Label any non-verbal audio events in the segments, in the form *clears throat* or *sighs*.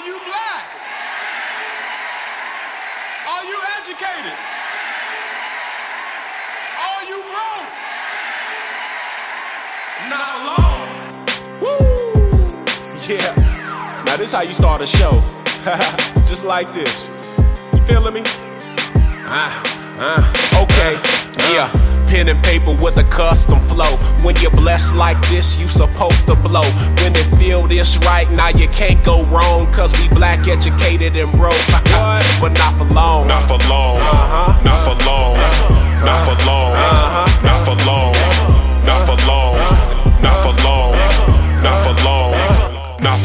Are you black? Are you educated? Are you broke? Not alone. Woo! Yeah. Now this how you start a show. *laughs* Just like this. You feeling me? Ah, ah, okay. Yeah. Pen and paper with a custom flow. When you're blessed like this, you supposed to blow. When it feel this right, now you can't go wrong. Cause we black, educated, and broke. but not for long. Not for long. Uh-huh. Not for long. Not for long. Uh-huh. Not for long.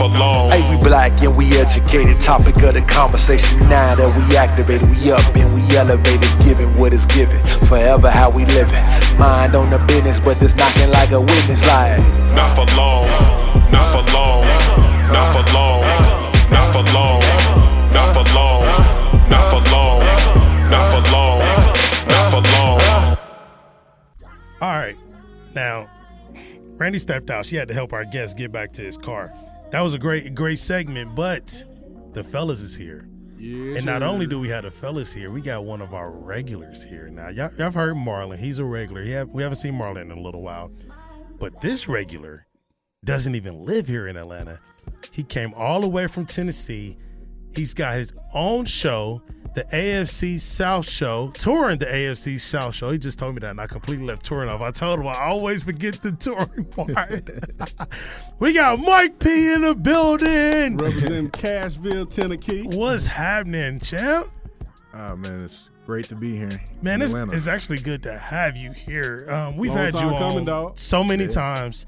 Not for long. Hey, we black and we educated. Topic of the conversation now that we activated. We up and we elevated. It's giving what is given. Forever how we living. Mind on the business, but it's knocking like a witness. Like, Not for long. Not for long. Not for long. Not for long. Not for long. Not for long. Not for long. Not for long. All right. Now, Randy stepped out. She had to help our guest get back to his car. That was a great, great segment, but the fellas is here. Yeah, And not only do we have the fellas here, we got one of our regulars here. Now, y'all, y'all have heard Marlon. He's a regular. He have, we haven't seen Marlon in a little while. But this regular doesn't even live here in Atlanta. He came all the way from Tennessee. He's got his own show, the AFC South Show, touring the AFC South Show. He just told me that, and I completely left touring off. I told him I always forget the touring *laughs* part. *laughs* we got Mike P in the building. representing Cashville, Tennessee. What's happening, champ? Oh man, it's great to be here. Man, it's, it's actually good to have you here. Um, we've Long had you on coming, so many times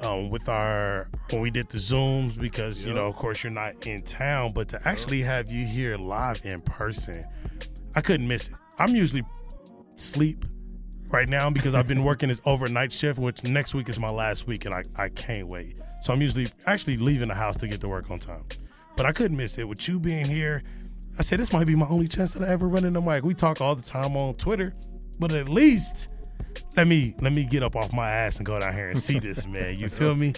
um, with our when we did the zooms because you know, of course, you're not in town, but to actually have you here live in person, I couldn't miss it. I'm usually sleep right now because I've been *laughs* working this overnight shift, which next week is my last week, and I, I can't wait. So I'm usually actually leaving the house to get to work on time. But I couldn't miss it. With you being here, I said this might be my only chance that I ever run into Mike. We talk all the time on Twitter, but at least let me let me get up off my ass and go down here and see this *laughs* man. You feel me?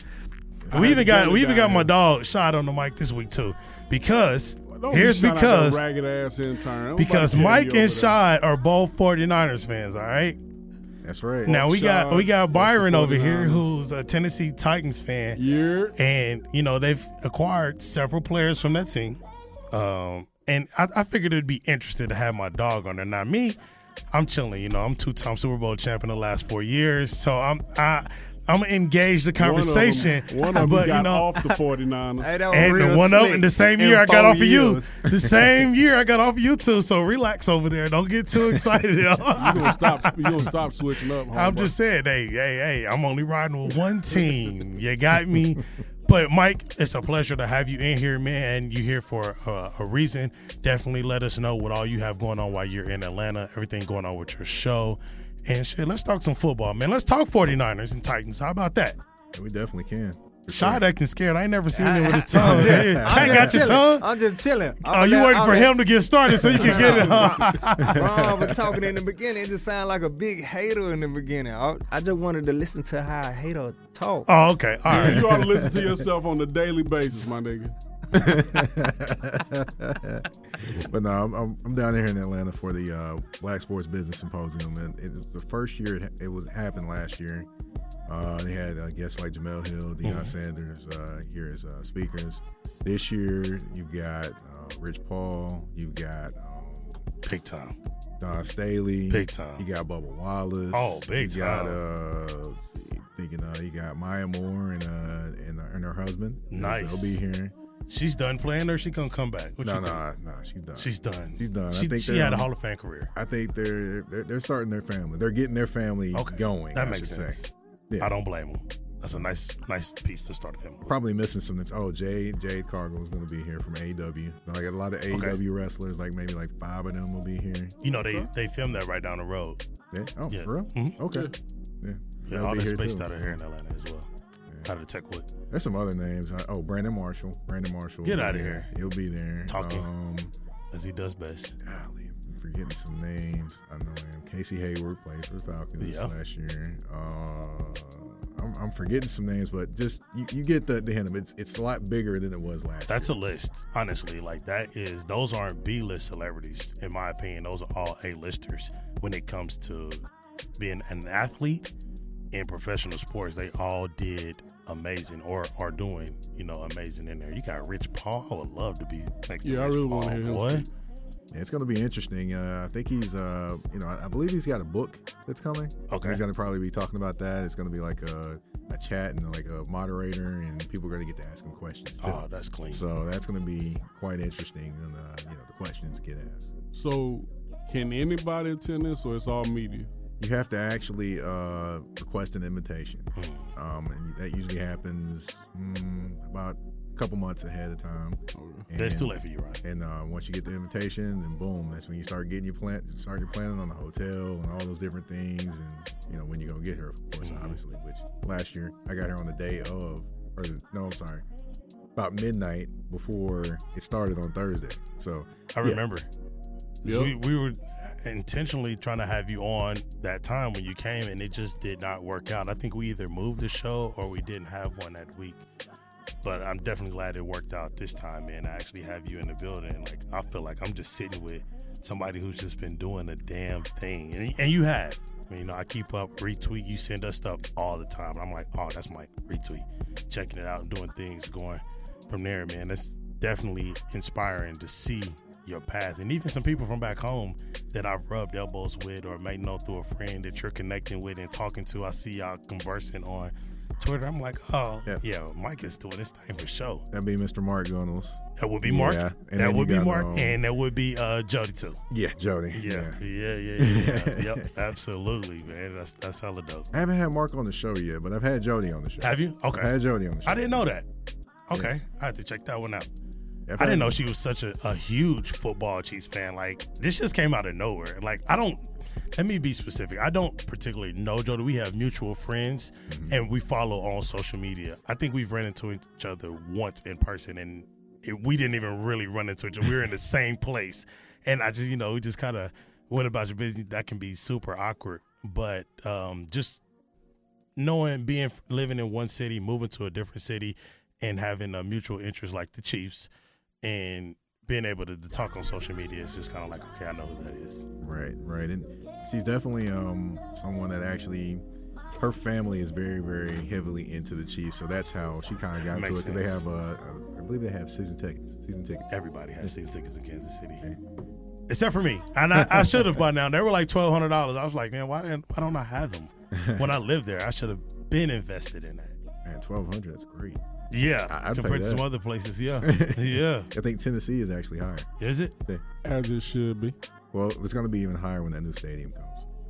We even got we even got my dog shot on the mic this week too, because Don't here's be because ragged ass intern. I'm because Mike and Shad are both 49ers fans. All right. That's right. Now we got we got Byron over here who's a Tennessee Titans fan. Yeah. and you know they've acquired several players from that team. Um, and I, I figured it'd be interesting to have my dog on there. Now me, I'm chilling. You know, I'm two time Super Bowl champion the last four years, so I'm I I'm gonna engage the conversation. One of them, one of them but got you know. off the 49ers. Hey, that was and real the one up in the same year I got four off of you. The same year I got off of you too. So relax over there. Don't get too excited. you gonna stop. You gonna stop switching up. I'm just saying, hey, hey, hey, I'm only riding with one team. You got me. But Mike, it's a pleasure to have you in here, man. You here for uh, a reason. Definitely let us know what all you have going on while you're in Atlanta. Everything going on with your show. And shit, let's talk some football, man. Let's talk 49ers and Titans. How about that? we definitely can. For Shot sure. acting scared. I ain't never seen him with his *laughs* tongue. I'm just, Hey, I'm Cat just got your chilling. tongue? I'm just chilling. Oh, you waiting for him to get started so you can get it? *laughs* Huh? Ron was talking in the beginning. It just sounded like a big hater in the beginning. I, I just wanted to listen to how a hater talk. Oh, okay. All right. You ought to listen to *laughs* yourself on a daily basis, my nigga. but no, I'm, I'm, I'm down here in Atlanta for the uh, Black Sports Business Symposium, and it was the first year it, it was happened last year. Uh, they had uh, guests like Jemele Hill, Deion Sanders uh, here as uh, speakers. This year, you've got uh, Rich Paul, you've got um, Big time. Dawn Staley, Big time. You got Bubba Wallace. Oh, big you Got, time. uh, let's see, thinking uh, you got Maya Moore and uh, and, uh, and her husband. Nice. They'll be here. She's done playing or she gonna come back? What No, think? no, no, she's done. She's done. She's done. I She, think she had a Hall of Fame career. I think they're they're, they're starting their family. They're getting their family Okay, going. that I makes sense. Say. Yeah. I don't blame him. That's a nice, nice piece to start a family. with. Probably missing some. Things. Oh, Jade Jade Cargill is going to be here from AEW. Like a lot of AEW wrestlers, like maybe like five of them will be here. You know they they filmed that right down the road. Yeah. Oh, Yeah. for real? Mhm. Okay. Yeah. Yeah, They'll all be that's based too. out of here in Atlanta as well. Out of Techwood. There's some other names. Uh, Oh, Brandon Marshall. Brandon Marshall. Get out of here. He'll be there. Talking. Um, As he does best. golly, forgetting some names. I know him. Casey Hayward played for the Falcons Yeah. last year. Uh, I'm, I'm forgetting some names, but just you, you get the, the hint of it. It's, it's a lot bigger than it was last That's a list, honestly. Like that is those aren't B list celebrities, in my opinion. Those are all A listers when it comes to being an athlete in professional sports. They all did amazing or are doing, you know, amazing in there. You got Rich Paul. I would love to be next to Yeah, I Rich really Paul, wanna hear him boy. speak. Yeah, it's going to be interesting. Uh, I think he's, uh, you know, I, I believe he's got a book that's coming. Okay. He's going to probably be talking about that. It's going to be like a, a chat and like a moderator, and people are going to get to ask him questions too. Oh, that's clean. So that's going to be quite interesting, and uh, you know, the questions get asked. So, can anybody attend this, or it's all media? You have to actually uh, request an invitation, Hmm. um, and that usually happens mm, about a couple months ahead of time. And- too late for you, right? And uh, once you get the invitation, then boom, that's when you start getting your plan, start your planning on the hotel and all those different things, and you know when you're gonna get her, of course, Mhm. obviously. Which last year I got her on the day of, or no, I'm sorry, about midnight before it started on Thursday. So I yeah. remember. Yep. We, we were intentionally trying to have you on that time when you came, and it just did not work out. I think we either moved the show or we didn't have one that week. But I'm definitely glad it worked out this time, man. I actually have you in the building. Like I feel like I'm just sitting with somebody who's just been doing a damn thing, and, and you have. I mean, you know, I keep up, retweet. You send us stuff all the time. I'm like, oh, that's my retweet. Checking it out and doing things, going from there, man. That's definitely inspiring to see your path. And even some people from back home that I've rubbed elbows with or may know through a friend that you're connecting with and talking to. I see y'all conversing on Twitter. I'm like, oh, Yeah. yeah, Mike is doing this thing for show. that'd be Mr. Mark Gunnels. That would be Mark. Yeah, and that would be Mark. um, and that would be uh, Jody, too. Yeah, Jody. Yeah, yeah, yeah, yeah. yeah. *laughs* yep, absolutely, man. That's that's hella dope. I haven't had Mark on the show yet, but I've had Jody on the show. Have you? Okay. I had Jody on the show. I didn't know that. Okay, I had to check that one out. I didn't know she was such a, a huge football Chiefs fan. Like this just came out of nowhere. Like I don't. Let me be specific. I don't particularly know Jody. We have mutual friends, Mm-hmm. and we follow on social media. I think we've ran into each other once in person, and it, we didn't even really run into each other. We were in the *laughs* same place, and I just, you know, we just kind of went about your business. That can be super awkward, but um, just knowing being living in one city, moving to a different city, and having a mutual interest like the Chiefs, and being able to, to talk on social media is just kind of like, okay, I know who that is. Right, right. And she's definitely um someone that actually her family is very, very heavily into the Chiefs, so that's how she kind of got into it because they have uh, I believe they have season tickets. Season tickets. Everybody has season tickets in Kansas City, except for me. And I, I should have by now. They were like twelve hundred dollars. I was like, man, why didn't why don't I have them *laughs* when I lived there? I should have been invested in that. Man, twelve hundred. That's great. Yeah, I- I'd compared to some other places. Yeah, *laughs* yeah. I think Tennessee is actually higher. Is it? As it should be. Well, it's going to be even higher when that new stadium comes.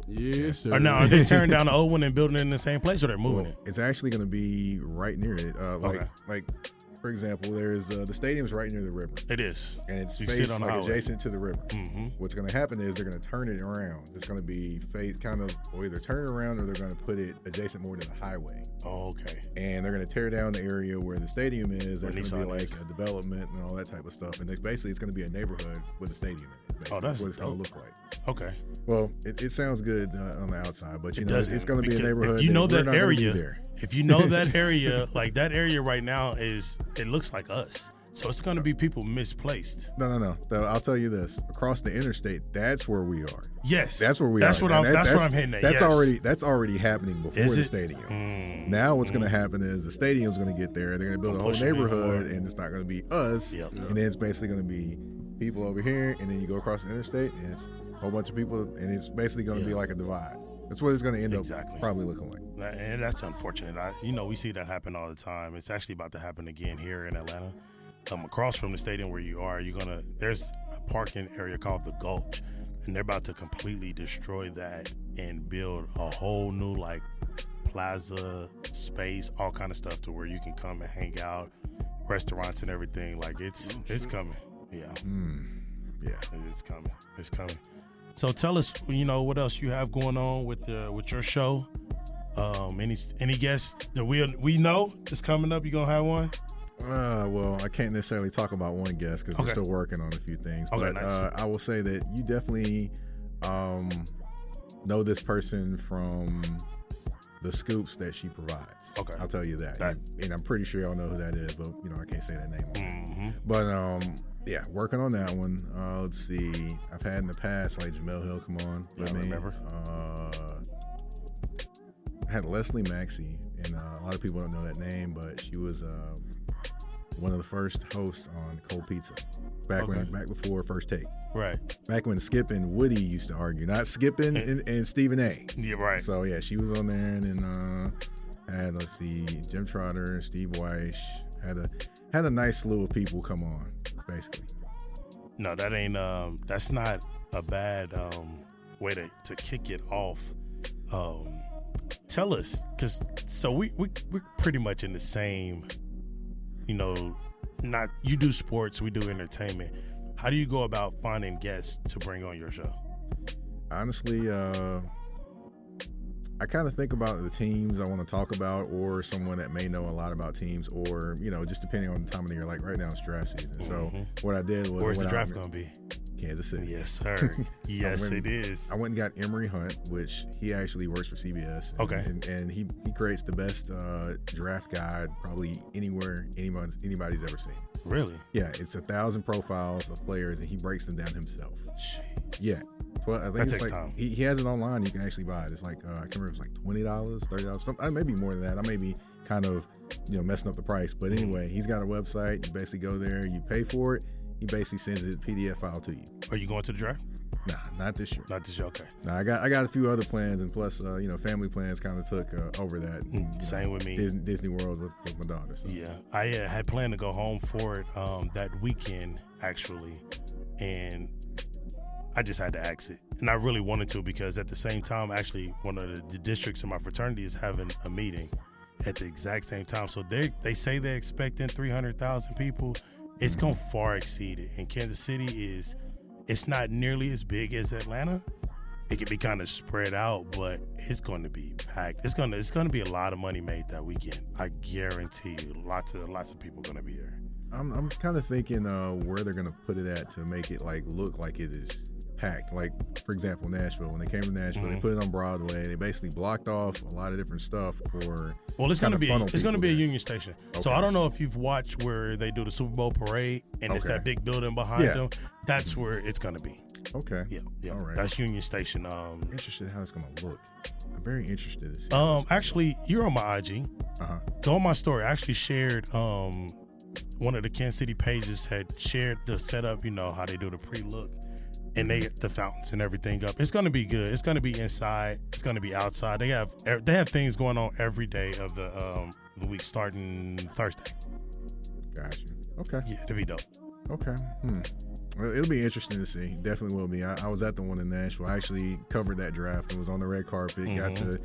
Yes, sir. Or now are they tearing down the *laughs* old one and building it in the same place, or they're moving Well, it? it's actually going to be right near it. Uh, like, Okay. like for example, there's uh, the stadium's right near the river, It is. and it's You see it faced on like highway. adjacent to the river. Mm-hmm. What's going to happen is they're going to turn it around. It's going to be face kind of, or either turn it around or they're going to put it adjacent more to the highway. Oh, okay. And they're going to tear down the area where the stadium is. That's going to be like is. a development and all that type of stuff. And basically, it's going to be a neighborhood with a stadium in it. Basically. Oh, that's what it's going to look like. Okay. Well, it, it sounds good uh, on the outside, but you It know, it's, doesn't, going to be a neighborhood. If you know we're that not gonna be area, there. if you know that *laughs* area, like that area right now is, it looks like us. So it's going to be people misplaced. No, no, no. No, I'll tell you this: across the interstate, that's where we are. Yes, That's where we that's are. What I'm. that- that's, what I'm hitting at. That's yes. already that's already happening before Is the it? stadium. Mm, Now what's going to happen is the stadium's going to get there. They're going to build a whole Push it even neighborhood, and it's not going to be us. Yep. And then it's basically going to be people over here, and then you go across the interstate, and it's a whole bunch of people, and it's basically going to be like a divide. That's what it's going to end Exactly. up probably looking like. And that's unfortunate. I, you know, we see that happen all the time. It's actually about to happen again here in Atlanta. Um, across from the stadium where you are, you're gonna. There's a parking area called the Gulch, and they're about to completely destroy that and build a whole new like plaza space, all kind of stuff to where you can come and hang out, restaurants and everything. Like it's it's coming. Yeah, Hmm. Yeah. it's coming. It's coming. So tell us, you know, what else you have going on with uh, with your show. Um, any any guests that we we know is coming up? You gonna have one? Uh, well, I can't necessarily talk about one guest because Okay. we're still working on a few things. Okay, but nice. uh, I will say that you definitely um, know this person from the scoops that she provides. Okay. I'll tell you that. That- And, and I'm pretty sure y'all know who that is, but you know I can't say that name. on here. Mhm. But um, yeah, working on that one. Uh, let's see. I've had in the past like Jemele Hill come on. Yeah, I me. remember. Uh, I had Leslie Maxie, and uh, a lot of people don't know that name, but she was uh, one of the first hosts on Cold Pizza back Okay. when back before First Take. Right. Back when Skip and Woody used to argue, not Skip and, and, and Stephen A. Yeah. Right. So yeah, she was on there, and then uh, had let's see, Jim Trotter, Steve Wyche, had a had a nice slew of people come on, basically. No, that ain't. Um, that's not a bad um way to to kick it off. Um, tell us, cause so we we we're pretty much in the same. You know, not you do sports, we do entertainment. How do you go about finding guests to bring on your show? honestly, uh, I kind of think about the teams I want to talk about, or someone that may know a lot about teams, or you know, just depending on the time of the year. Like right now, it's draft season. So Mhm. what I did was, Where's the draft gonna be? Kansas City. Yes, sir. *laughs* yes, went- it is. I went and got Emory Hunt, which he actually works for CBS. and- Okay. and, and he he creates the best uh, draft guide probably anywhere anybody's anybody's ever seen. Really? Yeah, it's a thousand profiles of players, and he breaks them down himself. Jeez. Yeah. Well, I think That it's takes like time. He, he has it online. You can actually buy it. It's like uh, I can't remember. It's like twenty dollars, thirty dollars. Some uh, maybe more than that. I may be kind of you know messing up the price. But Mm-hmm. anyway, he's got a website. You basically go there. You pay for it. He basically sends it PDF file to you. Are you going to the draft? Nah, not this year. Not this year. Okay. Nah, I got I got a few other plans, and plus uh, you know family plans kind of took uh, over that. Mm, you know, Same with me. Disney, Disney World with, with my daughter. So. Yeah, I uh, had planned to go home for it um, that weekend actually, and I just had to exit. And I really wanted to because at the same time, actually, one of the, the districts in my fraternity is having a meeting at the exact same time. So they they say they're expecting three hundred thousand people. It's gonna far exceed it. And Kansas City is, it's not nearly as big as Atlanta. It can be kind of spread out, but it's going to be packed. It's gonna it's gonna be a lot of money made that weekend. I guarantee you, lots of lots of people gonna be there. I'm, I'm kind of thinking uh, where they're gonna put it at to make it like look like it is packed. Like for example, Nashville. When they came to Nashville, Mhm. they put it on Broadway. They basically blocked off a lot of different stuff for. Well, it's gonna be it's gonna be a. Union Station. So I don't know if you've watched where they do the Super Bowl parade and it's that big building behind Yeah. them. That's where it's gonna be. Okay. Yeah, yeah. All right. That's Union Station. Um, Interested how it's gonna look. I'm very interested to see. um, actually, you're on my IG. Uh huh. Go on my story. I actually shared um one of the Kansas City pages had shared the setup. You know how they do the pre look. And they the fountains and everything up. It's gonna be good. It's gonna be inside. It's gonna be outside. They have they have things going on every day of the um the week starting Thursday. Gotcha. Okay. Yeah, it'll be dope. Okay. Hmm. Well, it'll be interesting to see. Definitely will be. I, I was at the one in Nashville. I actually covered that draft and was on the red carpet. Got Mhm. to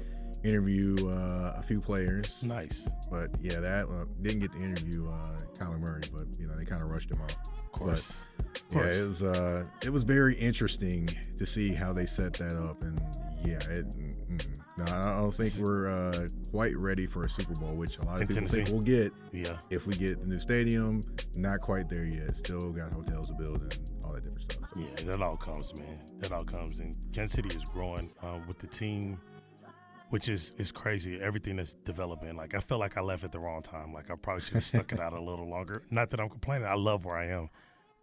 interview uh, a few players. Nice. But yeah, that uh, didn't get to interview uh, Kyler Murray, but you know they kind of rushed him off. Of course. Of Yeah, course. it was uh, it was very interesting to see how they set that up, and yeah, it, mm, mm. no, I don't think we're uh, quite ready for a Super Bowl, which a lot of In people think we'll get yeah. if we get the new stadium. Not quite there yet. Still got hotels to build and all that different stuff. So, Yeah, that all comes, man. That all comes. And Kansas City is growing um, with the team, which is is crazy. Everything that's developing. Like I feel like I left at the wrong time. Like I probably should have stuck it out a little longer. Not that I'm complaining. I love where I am,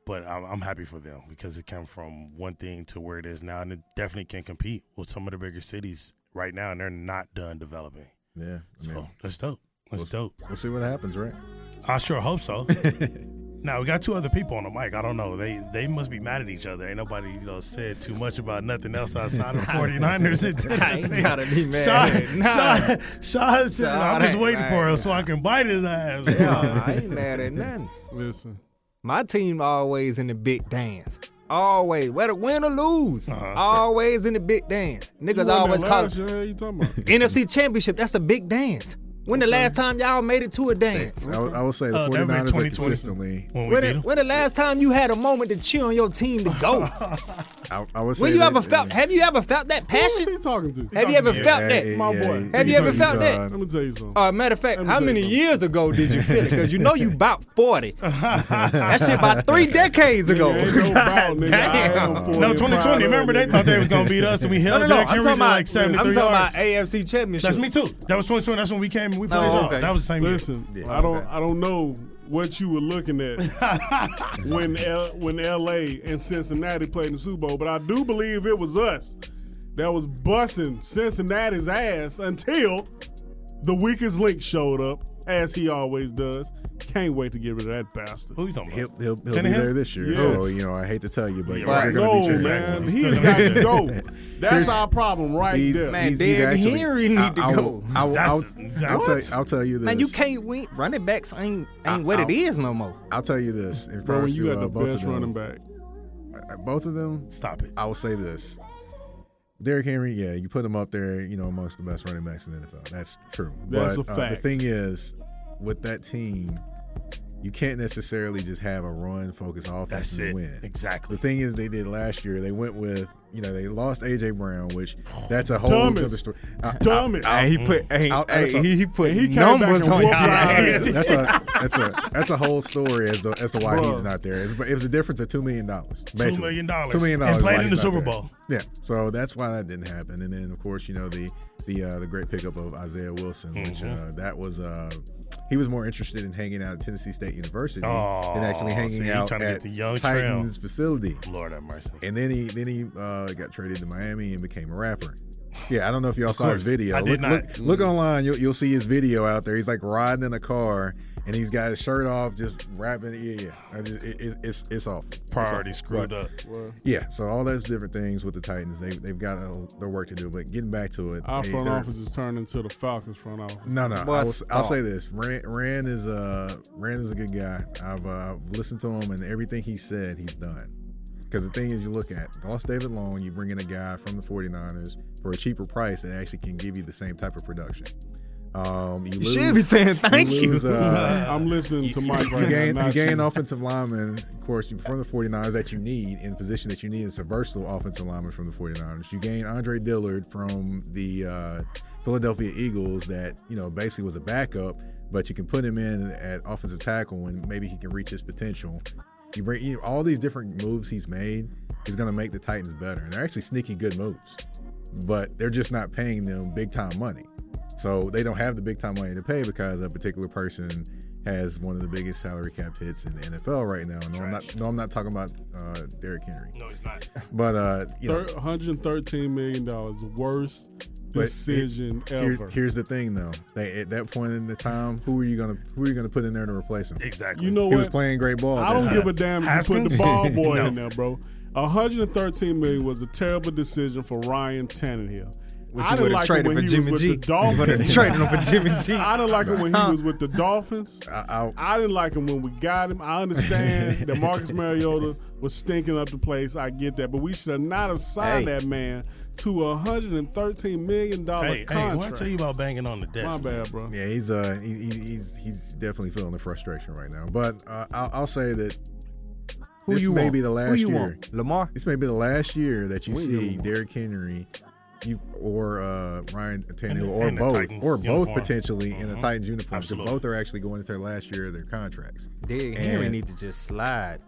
but I'm, I'm happy for them because it came from one thing to where it is now, and it definitely can compete with some of the bigger cities right now, and they're not done developing. yeah. I So mean, that's dope. That's dope. we'll see what happens, right? I sure hope so. *laughs* now we got two other people on the mic. I don't know. They they must be mad at each other. Ain't nobody, you know, said too much about nothing else outside of *laughs* 49ers and I ain't Tennessee. gotta be mad. Shaw, at it. Nah. Shaw, Shaw said, Shaw I'm just ain't waiting for mad. him so I can bite his ass. Yeah, I ain't mad at nothing. Listen, My team always in the big dance. Always, whether win or lose, Uh-huh. always in the big dance. Niggas won always call it year, you talking about? *laughs* NFC Championship. That's a big dance. When the last time y'all made it to a dance? I, would- I would say the Uh, that would be 49ers are 2020 consistently. when we When beat the, when the last time you had a moment to cheer on your team to go? *laughs* I, I would say when you that- ever felt? Have you ever felt that Who is passion? he talking to? Have you ever Yeah, felt Yeah, that? My yeah, boy. he- Have you ever felt that? Let me tell you something. Uh, matter of fact, Let me how tell you many something. years ago did you feel it? Because you know you about 40. *laughs* that shit about three *laughs* decades ago. Nigga, ain't no about, nigga. I am Damn. 40 No, and 2020. Remember they thought they was gonna beat us, and we No, held no, no. Derrick I'm Henry talking to about, like 73 I'm talking yards. about AFC Championship. That's me too. That was 2020. That's when we came and we played Oh, y'all. okay. That was the same year. Listen, Yeah. I don't, Okay. I don't know what you were looking at *laughs* when L, when L.A. and Cincinnati played in the Super Bowl, but I do believe it was us that was busting Cincinnati's ass until the weakest link showed up, as he always does. Can't wait to get rid of that bastard. Who you talking He'll, about? he'll, he'll be Tannehill? there this year. Yes. So, you know, I hate to tell you, but Yeah, you're right. going No, be man, He's he's still got gonna go. *laughs* That's Here's- our problem right He's- there. Man, he's- he's Derrick actually- Henry need I- to I go. will- I will- I'll, I'll, tell, what? I'll tell you this. Man, you can't win. Running backs ain't ain't what it I'll- is no more. I'll tell you this. In Bro, you to, got uh, the both best of them, running back. uh, Both of them, Stop it. I will say this. Derrick Henry, yeah, you put him up there, you know, amongst the best running backs in the NFL. That's true. That's but a Uh, the thing is, with that team, you can't necessarily just have a run focused offense That's and it. win. Exactly. The thing is, they did last year. They went with, you know, they lost AJ Brown, which *sighs* that's a whole Dumbest. other story. I- Dumbest. I- Hey, he put hey, I'll- that's a- he, he put he numbers on whooped y'all. our ass. ass. that's a that's a *laughs* that's a whole story as to, as to why Bruh. he's not there. It was, it was a difference of two million dollars. Two million dollars. Two million And dollars played in the not Super there. Bowl. Yeah, so that's why that didn't happen. And then of course you know the the uh, the great pickup of Isaiah Wilson, which Mhm. uh, that was uh, he was more interested in hanging out at Tennessee State University Oh, than actually hanging see, out at the young Titans facility. Lord have mercy. And then he then he uh, got traded to Miami and became a rapper. Yeah, I don't know if y'all saw his video. I did look, not. Look, look online, you'll, you'll see his video out there. He's like riding in a car and he's got his shirt off, just rapping. Yeah, yeah. I just, it, it, it's it's awful. It's Priority awful. screwed But, up. Yeah, so all those different things with the Titans, they they've got uh, their work to do. But getting back to it, Our they- front office is turned into the Falcons front office. no, no. Boy, I will, I'll stop. say this: Rand, Rand is uh Rand is a good guy. I've uh, listened to him, and everything he said, he's done. Because the thing is, you look at lost David Long, you bring in a guy from the 49ers for a cheaper price that actually can give you the same type of production. Um, you, You lose, should be saying thank you. lose, uh, *laughs* I'm listening to Mike you gain, now. you gain you. offensive linemen, of course, from the 49ers that you need in the position that you need. It's a versatile offensive lineman from the 49ers. You gain Andre Dillard from the uh, Philadelphia Eagles that, you know, basically was a backup, but you can put him in at offensive tackle and maybe he can reach his potential. You bring you know, all these different moves he's made is going to make the Titans better. And they're actually sneaky good moves, but they're just not paying them big time money. So they don't have the big time money to pay because a particular person has one of the biggest salary cap hits in the NFL right now. No, I'm not. No, I'm not talking about uh, Derrick Henry. No, he's not. *laughs* But uh, you know, Thir- 113 million dollars, worst but decision here- ever. here's the thing, though. They, at that point in the time, who are you gonna who are you gonna put in there to replace him? Exactly. you know He was playing great ball. I don't time. give a damn if you put the ball *laughs* boy No. in there, bro. 113 million was a terrible decision for Ryan Tannehill. Which I you didn't would have like it traded when for he Jimmy was G. with the You would have Dolphins. traded him for Jimmy G. I didn't like him when he was with the Dolphins. I, I, I didn't like him when we got him. I understand *laughs* that Marcus Mariota was stinking up the place. I get that, but we should not have signed Hey. that man to a hundred and thirteen million dollar Hey, hey, contract. what I tell you about banging on the desk? My bad, bro. yeah, he's uh he, he- he's he's definitely feeling the frustration right now. But uh, I'll, I'll say that Who this you may want? be the last Who you year. want? Lamar. This may be the last year that you We see. Derrick Henry, you or uh, Ryan In Tannehill, the- or in the both, Titans or both uniform. potentially in the Mhm. Titans uniform. Because both are actually going into their last year of their contracts. Derrick Henry And- need to just slide.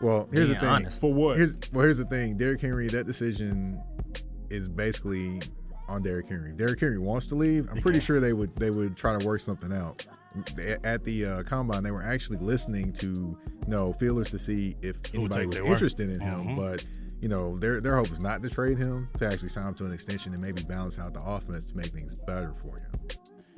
Well, here's Being the thing. honest. For what? Here's well, here's the thing. Derrick Henry, that decision is basically on Derrick Henry. If Derrick Henry wants to leave. I'm pretty sure they would they would try to work something out. At the uh, combine, they were actually listening to you know feelers to see if anybody was interested in him. Mhm. But you know their their hope is not to trade him to actually sign him to an extension and maybe balance out the offense to make things better for him.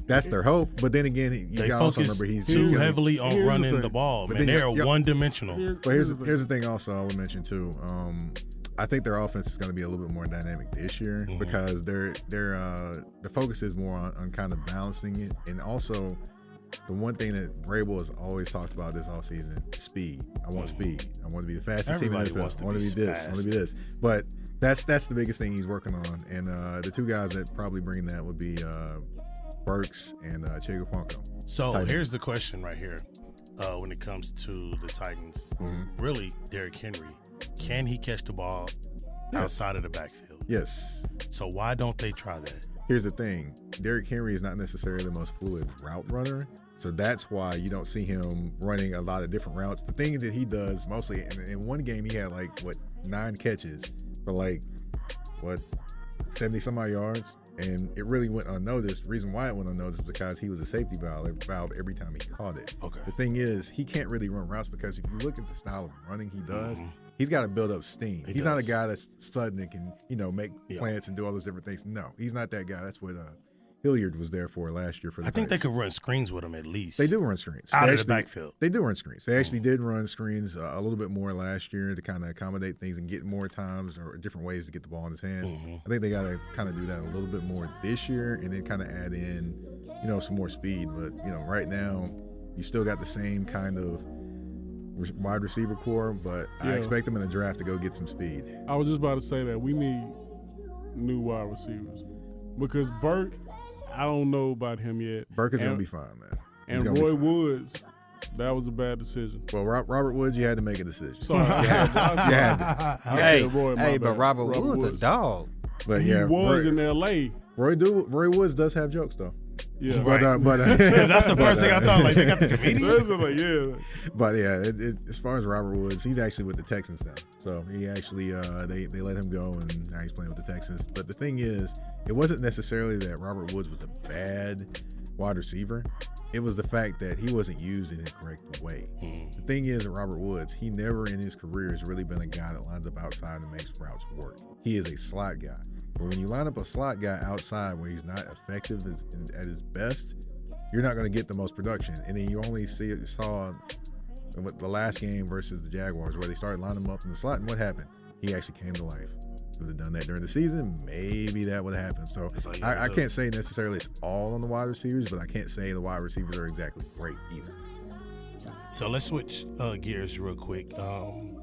That's their hope. But then again, you They gotta also focus remember he's too he's gonna- heavily on here's the running the, ball, But man. then They're you- one dimensional. Here- But here's the the, thing. here's the thing also I would mention too. Um, I think their offense is going to be a little bit more dynamic this year Mhm. because their their uh, the focus is more on, on kind of balancing it, and also the one thing that Vrabel has always talked about this offseason, speed. I want speed. I want to be the fastest Everybody team in the NFL. I want to be this. I want to be this. But that's that's the biggest thing he's working on, and uh, the two guys that probably bring that would be uh, Burks, and uh, Chig Okonkwo. So Tight end. here's the question right here. Uh, when it comes to the Titans, Mm-hmm. really, Derrick Henry, can he catch the ball outside of the backfield? Yes. So why don't they try that? Here's the thing: Derrick Henry is not necessarily the most fluid route runner, so that's why you don't see him running a lot of different routes. The thing that he does mostly, in, in one game, he had like what nine catches for like what seventy some odd yards, and it really went unnoticed. The reason why it went unnoticed is because he was a safety valve, valve every time he caught it. Okay. The thing is, he can't really run routes because if you look at the style of running he does, Mhm. He's got to build up steam. He he's not a guy that's sudden and can, you know, make Yeah. plants and do all those different things. No, he's not that guy. That's what uh, Hilliard was there for last year for the I think they could run screens with him at least. They do run screens Out They of the backfield. They do run screens. They actually did run screens uh, a little bit more last year to kind of accommodate things and get more times or different ways to get the ball in his hands. Mhm. I think they got to kind of do that a little bit more this year and then kind of add in, you know, some more speed. But you know, right now, you still got the same kind of wide receiver core, but I expect them in the draft to go get some speed. I was just about to say that we need new wide receivers because Burke, I don't know about him yet. Burke is and, gonna be fine, man. He's And Roy. Woods, that was a bad decision. Well, Rob, Robert Woods, you had to make a decision. Sorry, yeah, had I, You had *laughs* Hey, Roy, my hey, but bad. Robert, Woods, a dog. But He was Roy, in L.A. Roy, do, Roy Woods does have jokes though. Yeah, But uh, but *laughs* uh, That's the but, first thing I uh, thought. Like they got the *laughs* comedian. That's like, yeah. But yeah, it, it, as far as Robert Woods, he's actually with the Texans now. So he actually uh, they they let him go, and now he's playing with the Texans. But the thing is, it wasn't necessarily that Robert Woods was a bad wide receiver. It was the fact that he wasn't used in the correct way. The thing is, Robert Woods, he never in his career has really been a guy that lines up outside and makes routes work. He is a slot guy. But when you line up a slot guy outside where he's not effective as, at his best, you're not going to get the most production. And then you only see saw with the last game versus the Jaguars where they started lining him up in the slot, and what happened? He actually came to life. Would have done that during the season, maybe that would have happened. So That's all you I, I can't say necessarily it's all on the wide receivers, but I can't say the wide receivers are exactly great either. So let's switch uh, gears real quick. Um,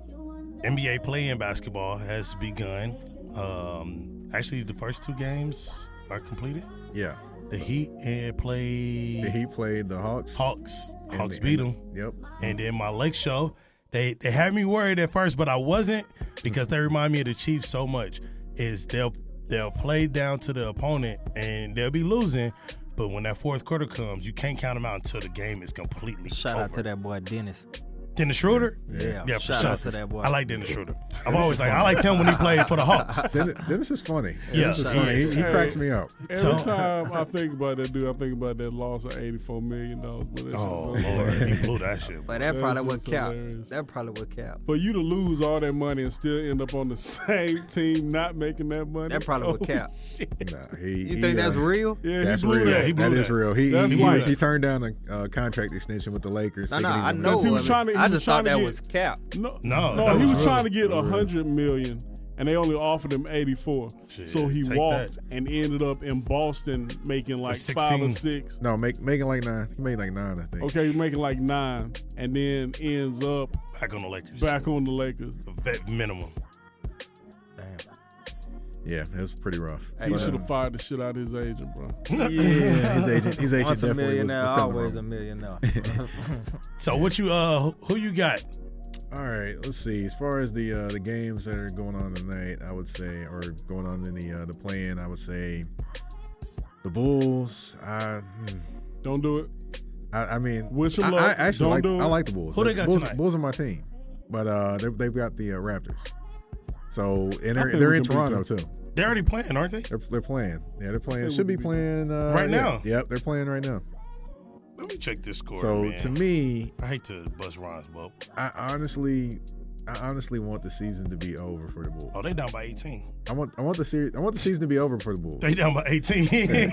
NBA play-in basketball has begun. Um, actually, the first two games are completed. Yeah, The Heat and played he played the Hawks. Hawks. and Hawks the- beat them. Yep. And then my Lake show, they they had me worried at first, but I wasn't because they remind me of the Chiefs so much. Is they'll they'll play down to the opponent and they'll be losing, but when that fourth quarter comes, you can't count them out until the game is completely Shout over. out to that boy Dennis. Dennis Schroeder. Yeah, yeah, for shout sure. out to that boy. I like Dennis Schroeder. I've always like I liked him when he played for the Hawks. *laughs* Dennis, Dennis is funny. Yeah, Dennis is he funny. He, is. he cracks me up. Every So- time I think about that dude, I think about that loss of eighty-four million dollars. Oh so Lord, he blew that shit. But that That's probably would just count. That probably would count. For you to lose all that money and still end up on the *laughs* same team not making that money, That probably would oh, count. shit. Nah, he, You he, think that's uh, real? Yeah, That's he blew real. that. he blew that is real. He he, he, he turned down a uh, contract extension with the Lakers. No, thinking no, I know. he was trying to- he I just trying thought to that get- was cap. No, No, no, he was was real. trying to get a hundred million, and they only offered him eighty-four. So he walked that. and ended up in Boston making like five or six. No, make making like nine. He made like nine, I think. Okay, he's making like nine, and then ends up Back on the Lakers. back on the Lakers. Vet minimum. Yeah, it was pretty rough. Hey, He should have fired the shit out of his agent, bro. *laughs* Yeah, his agent, his agent Once a definitely was, millionaire, was telling always a millionaire. *laughs* So what you uh who- who you got? All right, let's see. As far as the uh, the games that are going on tonight, I would say, or going on in the uh, the play-in, I would say the Bulls. I, hmm, Don't do it. I, I mean, Wish 'em I, luck. I actually Don't like do I like the Bulls. Who they The got Bulls, tonight? Bulls are my team, but uh, they, they've got the uh, Raptors. So and they're they're in Toronto too. They're already playing, aren't they? They're, they're playing. Yeah, they're playing. think Should we be playing uh, Right yeah. now? Yep, they're playing right now. Let me check this score. So man. to me, I hate to bust Ron's bubble. I honestly, I honestly want the season to be over for the Bulls. Oh, they down by 18. I want I want the series I want the season to be over for the Bulls. They down by 18. *laughs* Here- *laughs*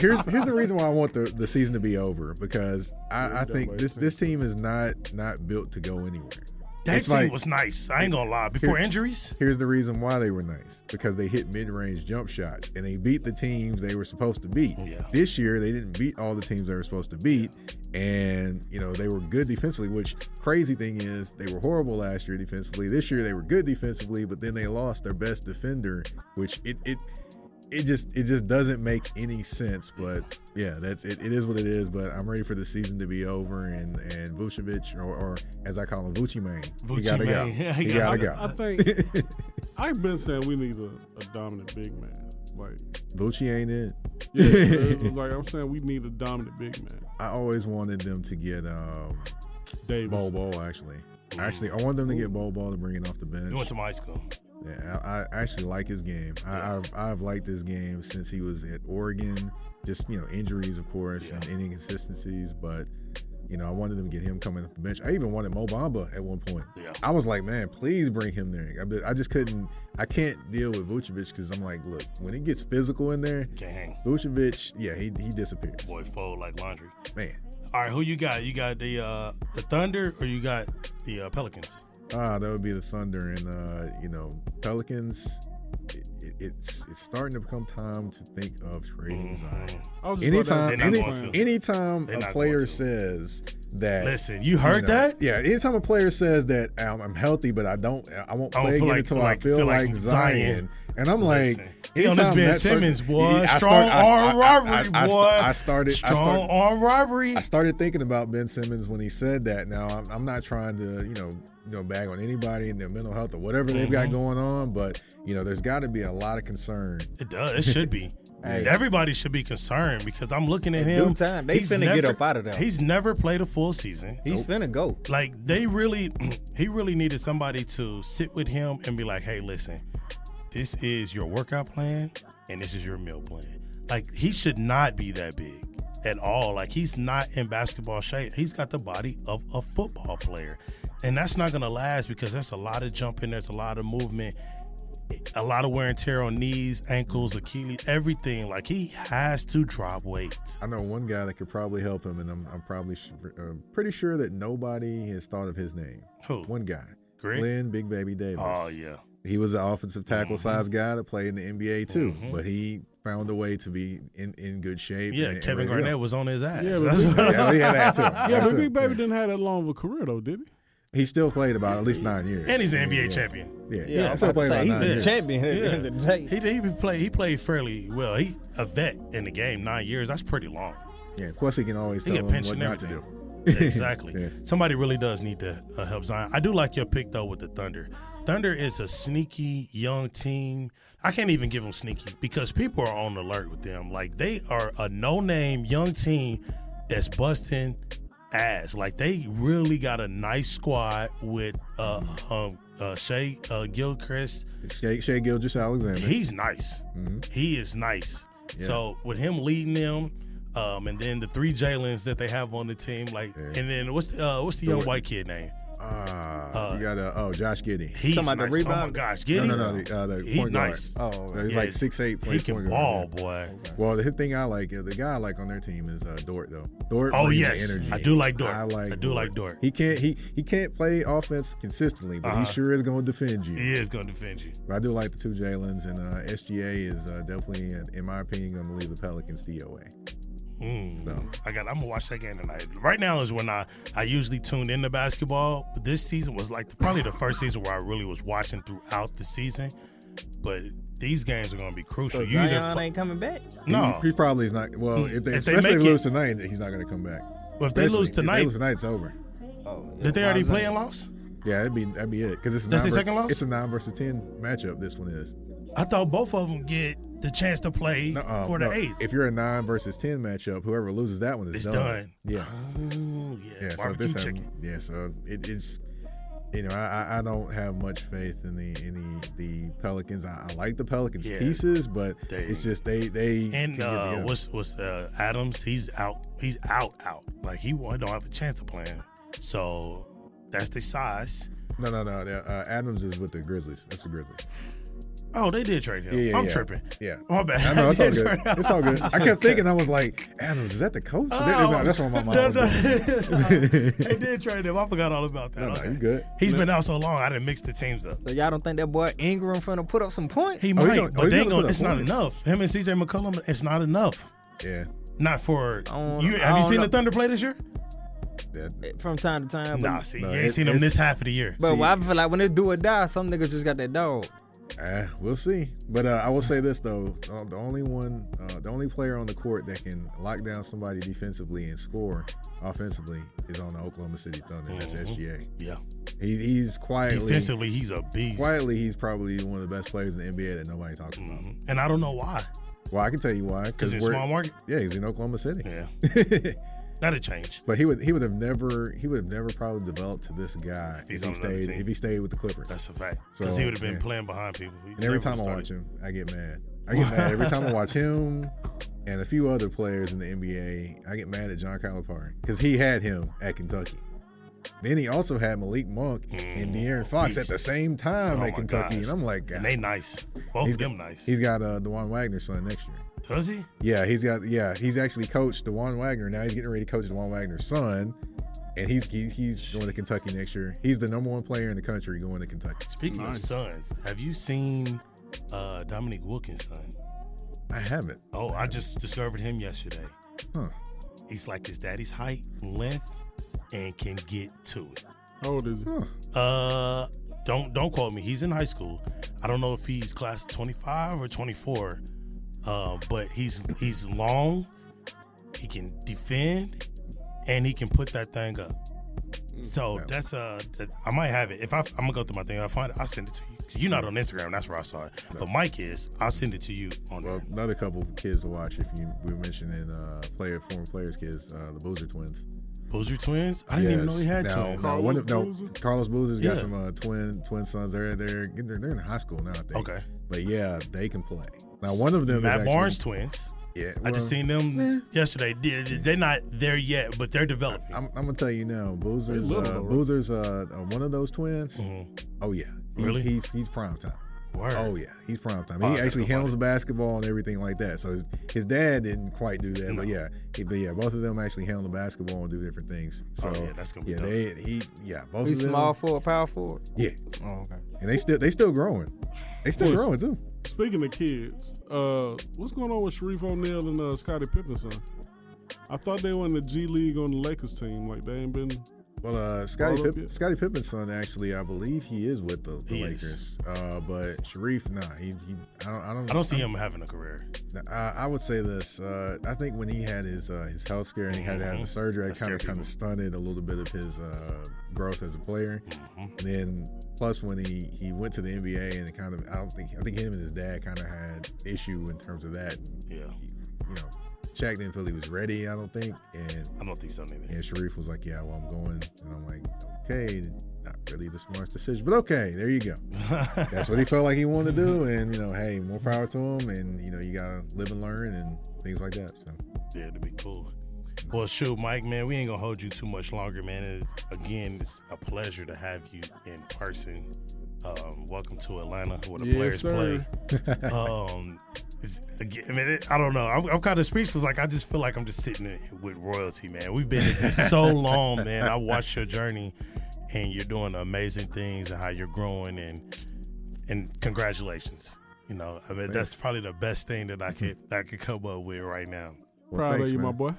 here's here's the reason why I want the, the season to be over because I, I think this 18. this team is not not built to go anywhere. That It's team like- was nice. I ain't gonna lie. Before Here- injuries, Here's the reason why they were nice because they hit mid range jump shots and they beat the teams they were supposed to beat. Oh, yeah. This year they didn't beat all the teams they were supposed to beat, and you know they were good defensively. Which crazy thing is they were horrible last year defensively. This year they were good defensively, but then they lost their best defender, which it it it just it just doesn't make any sense. But yeah, that's it. It is what it is. But I'm ready for the season to be over and and Vucevic or, or as I call him Vucci Mane. he Vucci gotta go. *laughs* He he gotta gotta go. I think *laughs* I've been saying we need a, a dominant big man. Like Vucci ain't it. yeah, *laughs* like I'm saying we need a dominant big man. I always wanted them to get um, Davis. Bol Bol actually. Actually, I want them to get Bol Bol to bring it off the bench. You went to my school. Yeah, I, I actually like his game. I, I've I've liked his game since he was at Oregon. Just you know injuries, of course, and inconsistencies, but you know I wanted them to get him coming off the bench. I even wanted Mo Bamba at one point. Yeah. I was like, man, please bring him there. I, I just couldn't. I can't deal with Vucevic because I'm like, look, when it gets physical in there, hang. Vucevic, yeah, he he disappears. Boy, fold like laundry. Man, All right, who you got? You got the uh the Thunder or you got the uh, Pelicans? Ah, that would be the Thunder and uh, you know Pelicans. It, it, it's it's starting to become time to think of trading Zion. Just about Anytime, to They're ask not any, you going that. to. anytime a player says that, Listen, you heard know, that? Yeah, anytime a player says that um, I'm healthy, but I don't, I won't play feel again like- until feel I like- feel, feel like, like Zion. Zion. And I'm like, he on this Ben Simmons, boy. I Strong start- arm robbery, I- I- boy. I started, I Strong started, arm robbery. I started thinking about Ben Simmons when he said that. Now I'm, I'm not trying to, you know, you know, bag on anybody and their mental health or whatever they've Mm-hmm. got going on, but you know, there's got to be a lot of concern. It does. It should be. *laughs* Hey. Everybody should be concerned because I'm looking at In him. due time, they he's finna never, get up out of there. He's never played a full season. He's finna go. Like they really, *clears throat* he really needed somebody to sit with him and be like, "Hey, listen, this is your workout plan and this is your meal plan." Like he should not be that big at all. Like he's not in basketball shape. He's got the body of a football player, and that's not gonna last because there's a lot of jumping, there's a lot of movement. A lot of wear and tear on knees, ankles, Achilles, everything. Like he has to drop weight. I know one guy that could probably help him, and I'm, I'm probably su- uh, pretty sure that nobody has thought of his name. Who? One guy, Great. Glenn Big Baby Davis. Oh yeah. He was an offensive tackle Mm-hmm. size guy that played in the NBA too, but he found a way to be in, in good shape. Yeah, and- and Kevin ready to go. Garnett was on his ass. Yeah, *laughs* but That's Big Yeah, he had that too. Yeah, That but. Big Baby Yeah. didn't have that long of a career though, did he? He still played about at least nine years. and he's an NBA Yeah. champion. Yeah, Yeah, yeah, I'm still about to played say, about he's nine a years. champion at Yeah. the end of the day. He he played he played fairly well. He a vet in the game, nine years. That's pretty long. Yeah, plus he can always He tell get him what not to do. exactly. *laughs* Yeah. Somebody really does need to uh, help Zion. I do like your pick though with the Thunder. Thunder is a sneaky young team. I can't even give them sneaky because people are on alert with them. Like they are a no-name young team that's busting ass. Like they really got a nice squad with uh um uh Shai uh Gilchrist. Shai, Shea Gilgis Alexander. He's nice. He is nice. So with him leading them, um, and then the three Jalen's that they have on the team, like, and then what's the uh, what's the young white kid name? Ah, you got uh, oh Josh Giddey. He's Talking about the nice. Oh my rebound? gosh, No, Giddy. no, no, the, uh, the He point guard. nice. Oh, Uh, he's Yeah, like six eight. He can ball, boy. Well, the thing I like, uh, the guy I like on their team is uh, Dort though. Dort. Oh, brings yes. energy. I do like Dort. I like. I do like Dort. He can't. He he can't play offense consistently, but Uh-huh. he sure is going to defend you. He is going to defend you. But I do like the two Jalen's, and uh, SGA is uh, definitely, uh, in my opinion, going to leave the Pelicans DOA. Mm. So I got. I'm gonna watch that game tonight. Right now is when I I usually tune into basketball. But this season was like probably the first season where I really was watching throughout the season. But these games are gonna be crucial. So you either Zion fu- ain't coming back. no, he, he probably is not. Well, if they, If they especially make if they it- lose tonight, he's not going to come back. Well, if they Especially lose if they tonight, lose tonight, it's over. Oh, did they already play and lost? Yeah, that'd be that'd be it because it's a That's nine their ver- second loss? It's a nine versus ten matchup. This one is I thought both of them get the chance to play uh, for the no, eighth. If you're a nine versus ten matchup, whoever loses that one is It's done. done. Yeah, Oh, yeah, yeah. So barbecue this chicken. time, yeah. So it, it's you know I, I- I don't have much faith in the in the, the Pelicans. I, I like the Pelicans Yeah. pieces, but They- it's just they they And uh, what's what's uh, Adams? He's out. He's out. Out. Like he won't- don't have a chance of playing. So that's the size. no no no. Uh, Adams is with the Grizzlies. That's the Grizzlies. Oh, they did trade him. Yeah, yeah, I'm yeah. tripping. Yeah. Oh, my bad. I know *laughs* it's all They did good. It's all good. I kept *laughs* thinking I was like Adams. Is that the coach? Oh, no, that's what my mom no, was no. *laughs* they did trade him. I forgot all about that. No, no, Okay. you good. He's been out so long, I didn't mix the teams up. So y'all don't think that boy Ingram finna put up some points? He Oh, he might, oh, gonna- oh, but he's they ain't gonna gonna, put up it's not points. enough. Him and CJ McCollum, it's not enough. Yeah. Not for you. Have you seen know. the Thunder play this year? That, eh, From time to time. Nah, but, see, no, you ain't seen them this half of the year. but I feel like when they do or die, some niggas just got that dog. Uh, we'll see. But uh, I will say this though: uh, the only one, uh, the only player on the court that can lock down somebody defensively and score offensively is on the Oklahoma City Thunder. That's Mhm. SGA. Yeah. He, he's quietly, Defensively, he's a beast. quietly, he's probably one of the best players in the NBA that nobody talks about. Mhm. And I don't know why. Well, I can tell you why. Because in we're- small market. Yeah, he's in Oklahoma City. Yeah. *laughs* *laughs* That'll change. But he would he would have never he would have never probably developed to this guy if, he's he stayed team. if he stayed with the Clippers. That's a fact. So, Because he would have been yeah. playing behind people. He And every time I watch him, I get mad. I get mad every time I watch him and a few other players in the NBA. I get mad at John Calipari because he had him at Kentucky. Then he also had Malik Monk and De'Aaron Fox at the same time Oh at Kentucky, gosh. and I'm like, And they nice. Both of them got, nice. He's got uh, Dajuan Wagner's son next year. Does he? Yeah, he's got yeah, he's actually coached Dajuan Wagner. Now he's getting ready to coach Dajuan Wagner's son. And he's he, he's going to Kentucky next year. He's the number one player in the country going to Kentucky. Speaking of sons, have you seen uh, Dominique Wilkins' son? I haven't. Oh, I just discovered him yesterday. Huh. He's like his daddy's height, length, and can get to it. How old is he? Huh. Uh, don't don't quote me. He's in high school. I don't know if he's class twenty five or twenty four. Uh, but he's he's long. He can defend, and he can put that thing up. So Yeah. that's uh, that, I might have it. If I, I'm gonna go through my thing, I find it. I'll send it to you. 'Cause You're not on Instagram. That's where I saw it. But Mike is. I'll send it to you on Well, there. another couple kids to watch. If you we were mentioning uh, player former players kids, uh, the Boozer twins. Boozer twins. I didn't even know he had now, twins. now, one of, no, Carlos Boozer? Carlos Boozer's got some uh, twin twin sons. They're they're they're they're in high school now. I think. Okay. But yeah, they can play. Now one of them is Matt actually, Barnes twins. Yeah, I just seen them eh. yesterday. They- They're not there yet, but they're developing. I'm, I'm gonna tell you now, Boozer's uh, though. Boozer's uh, uh, one of those twins. Mhm. Oh yeah, he's, Really? He's he's prime time. Word. Oh yeah, he's prime time. Oh, he gotta actually handles the basketball and everything like that. So his, his dad didn't quite do that, No. but yeah, he, but yeah, both of them actually handle the basketball and do different things. So Oh, yeah, that's gonna be yeah, dope. they he yeah both He's of them. small forward, power forward. Yeah, Oh, okay. and they still they still growing. They still growing too. Speaking of kids, uh, what's going on with Shareef O'Neal and uh, Scottie Pippen's son? I thought they were in the G League on the Lakers team. Like they ain't been. Well, uh, up Scottie Pippen's son actually, I believe he is with the, the He Lakers. is. Uh, but Shareef, nah, he, he I don't I don't I don't see him having a career. I, I would say this. Uh, I think when he had his uh, his health scare and he had to have the Mhm. surgery, That it kind of kind of stunted a little bit of his uh, growth as a player. Mhm. And then plus when he, he went to the NBA and it kind of I don't think I think him and his dad kind of had issue in terms of that. Yeah, You know, Shaq didn't feel he was ready. I don't think, and I don't think so neither. and Shareef was like, "Yeah, well, I'm going," and I'm like, "Okay, not really the smartest decision, but okay, there you go." *laughs* That's what he felt like he wanted to do, and you know, hey, more power to him, and you know, you gotta live and learn and things like that. So. yeah, it'd be cool. Well, shoot, Mike, man, we ain't gonna hold you too much longer, man. It, again, it's a pleasure to have you in person. Um, welcome to Atlanta, where the Yes, players sir. play. *laughs* Um, again, I mean, it, I don't know. I'm, I'm kind of speechless. Like I just feel like I'm just sitting in, with royalty, man. We've been at this so *laughs* long, man. I watched your journey, and you're doing amazing things, and how you're growing, and and congratulations. You know, I mean, that's probably the best thing that I could that I could come up with right now. Well, Proud thanks, of you, man. my boy.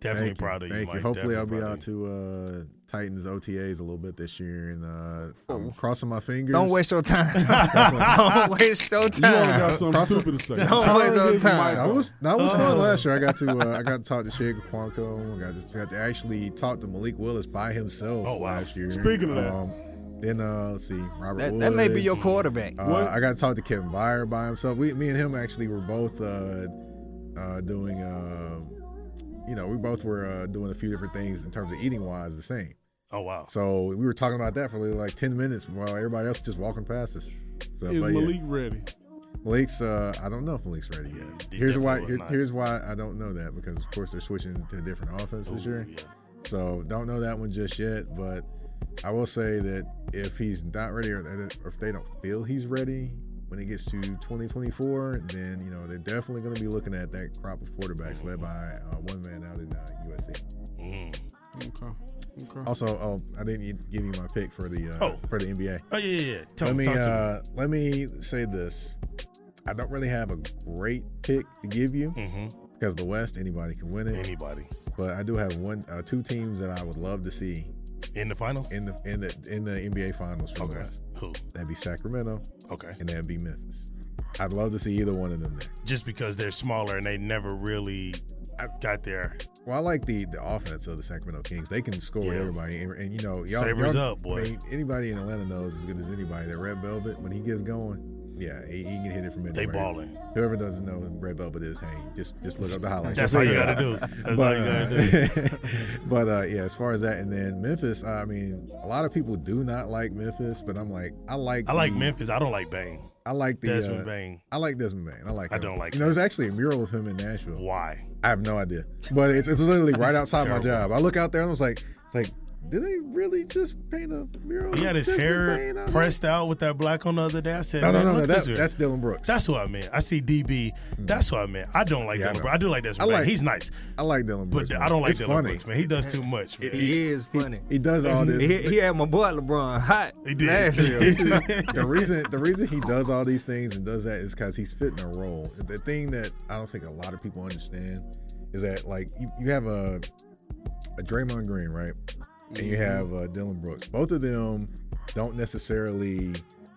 Definitely Thank proud of you, Thank Mike. you. Hopefully, I'll be out to uh, Titans OTAs a little bit this year, and uh, I'm crossing my fingers. Don't waste your time. *laughs* *laughs* Don't waste your time. You only time. got something Cross- stupid to say. Don't Turn waste your time. mic That was that was fun last year. I got to uh, I got to talk to Chig Okonkwo. I got, just got to actually talk to Malik Willis by himself Oh, wow. last year. Speaking of that. um, then uh, let's see, Robert. That, that may be your quarterback. Uh, What? I got to talk to Kevin Byard by himself. We, me and him actually were both uh, uh, doing, uh, you know, we both were uh, doing a few different things in terms of eating wise, the same. Oh wow. So we were talking about that for like ten minutes while everybody else was just walking past us. So, Is but yeah, Malik ready? Malik's. Uh, I don't know if Malik's ready yet. he Here's why. here- here's why I don't know that because of course they're switching to a different offense this year. yeah. So don't know that one just yet, but I will say that if he's not ready or, or if they don't feel he's ready when it gets to 2024, then you know they're definitely going to be looking at that crop of quarterbacks led by uh, one man out in uh, USC. Mm. Okay. Okay. Also, oh, I didn't give you my pick for the uh, Oh. for the NBA. Oh yeah, yeah. yeah. Tell let me uh, let me say this: I don't really have a great pick to give you me. hmm because the West anybody can win it. Anybody. But I do have one, uh, two teams that I would love to see in the finals. in the in the in the NBA Finals from the West. who? That'd be Sacramento Okay, and that'd be Memphis. I'd love to see either one of them there. just because they're smaller and they never really got there. Well, I like the the offense of the Sacramento Kings. They can score with Yeah. everybody, and, and, you know, y'all, Sabres y'all- up, boy. I mean, anybody in Atlanta knows as good as anybody that Red Velvet when he gets going. Yeah, he, he can hit it from anywhere. They balling. Whoever doesn't know Red Velvet is, hey, just just look up the highlights. That's *laughs* all you gotta do. That's all but, you gotta do. uh, *laughs* but uh, yeah, as far as that, and then Memphis, I mean, a lot of people do not like Memphis, but I'm like, I like, I like the- Memphis. I don't like Bane. I like the Desmond uh, Bane. I like Desmond Bane. I like. I him. don't like You know, there's actually a mural of him in Nashville. Why? I have no idea, but it's it's literally right outside terrible. my job. I look out there and I was like, it's like, did they really just paint a mural? He had his hair Bane out there? pressed out with that black on the other day. I said, No, no, no, no. That, that's Dillon Brooks. That's what I meant. I see DB. Mm. That's what I meant. I don't like Yeah, I Dillon. Brooks. I do like Desmond I like- He's nice, I like Dillon Brooks, but man. I don't like it's Dillon funny. Brooks, man. He does too much, man. He is funny. He does all this. He, he had my boy LeBron hot He did. last year. *laughs* the reason the reason he does all these things and does that is because he's fitting a role. The thing that I don't think a lot of people understand is that like you, you have a a Draymond Green, right? And you have uh, Dillon Brooks. Both of them don't necessarily,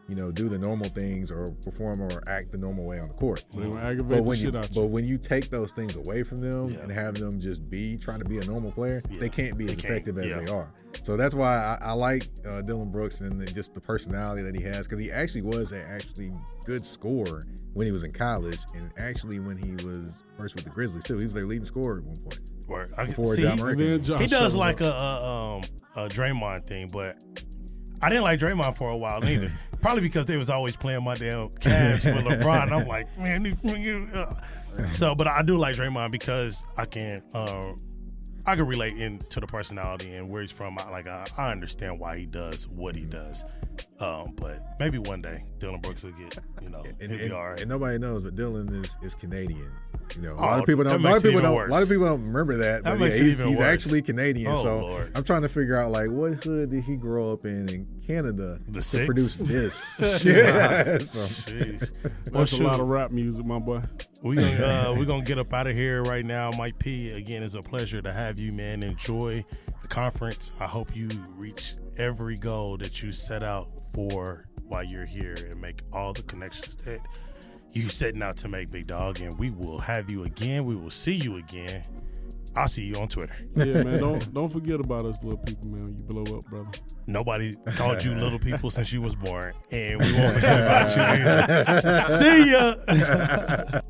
you know, do the normal things or perform or act the normal way on the court. So they gonna aggravate But the when you shit out but when you take those things away from them Yeah. and have them just be trying to be a normal player, Yeah. they can't be They as can't. effective as Yeah. they are. So that's why I, I like uh, Dillon Brooks and the- just the personality that he has because he actually was an actually good scorer when he was in college and actually when he was first with the Grizzlies too. He was their leading scorer at one point. Word. I, Before see, John he- Morant And then Josh he does like a, a um a Draymond thing, but I didn't like Draymond for a while either. *laughs* Probably because they was always playing my damn Cavs with LeBron. I'm like, man, uh. so. But I do like Draymond because I can um I can relate into the personality and where he's from. I, like I, I understand why he does what he does. Um, but maybe one day Dillon Brooks will get you know And, he'll be all right. and nobody knows, but Dillon is is Canadian. You know, a Oh, lot of people don't. A lot of people don't. A lot of people don't remember that. That but makes yeah, it he's, even he's worse. actually Canadian. Oh, so Lord. I'm trying to figure out like what hood did he grow up in in Canada The to six? produce this? *laughs* yeah. *laughs* so, *laughs* Well, That's a lot of rap music, my boy. We gonna uh, we gonna get up out of here right now. Mike P. Again, it's a pleasure to have you, man. Enjoy the conference. I hope you reach every goal that you set out for while you're here and make all the connections that you setting out to make, big dog. And we will have you again. We will see you again. I'll see you on Twitter. Yeah, man. *laughs* Don't don't forget about us little people, man. You blow up, brother. Nobody called you little people since you was born, and we won't forget *laughs* about you. Either. *laughs* See ya.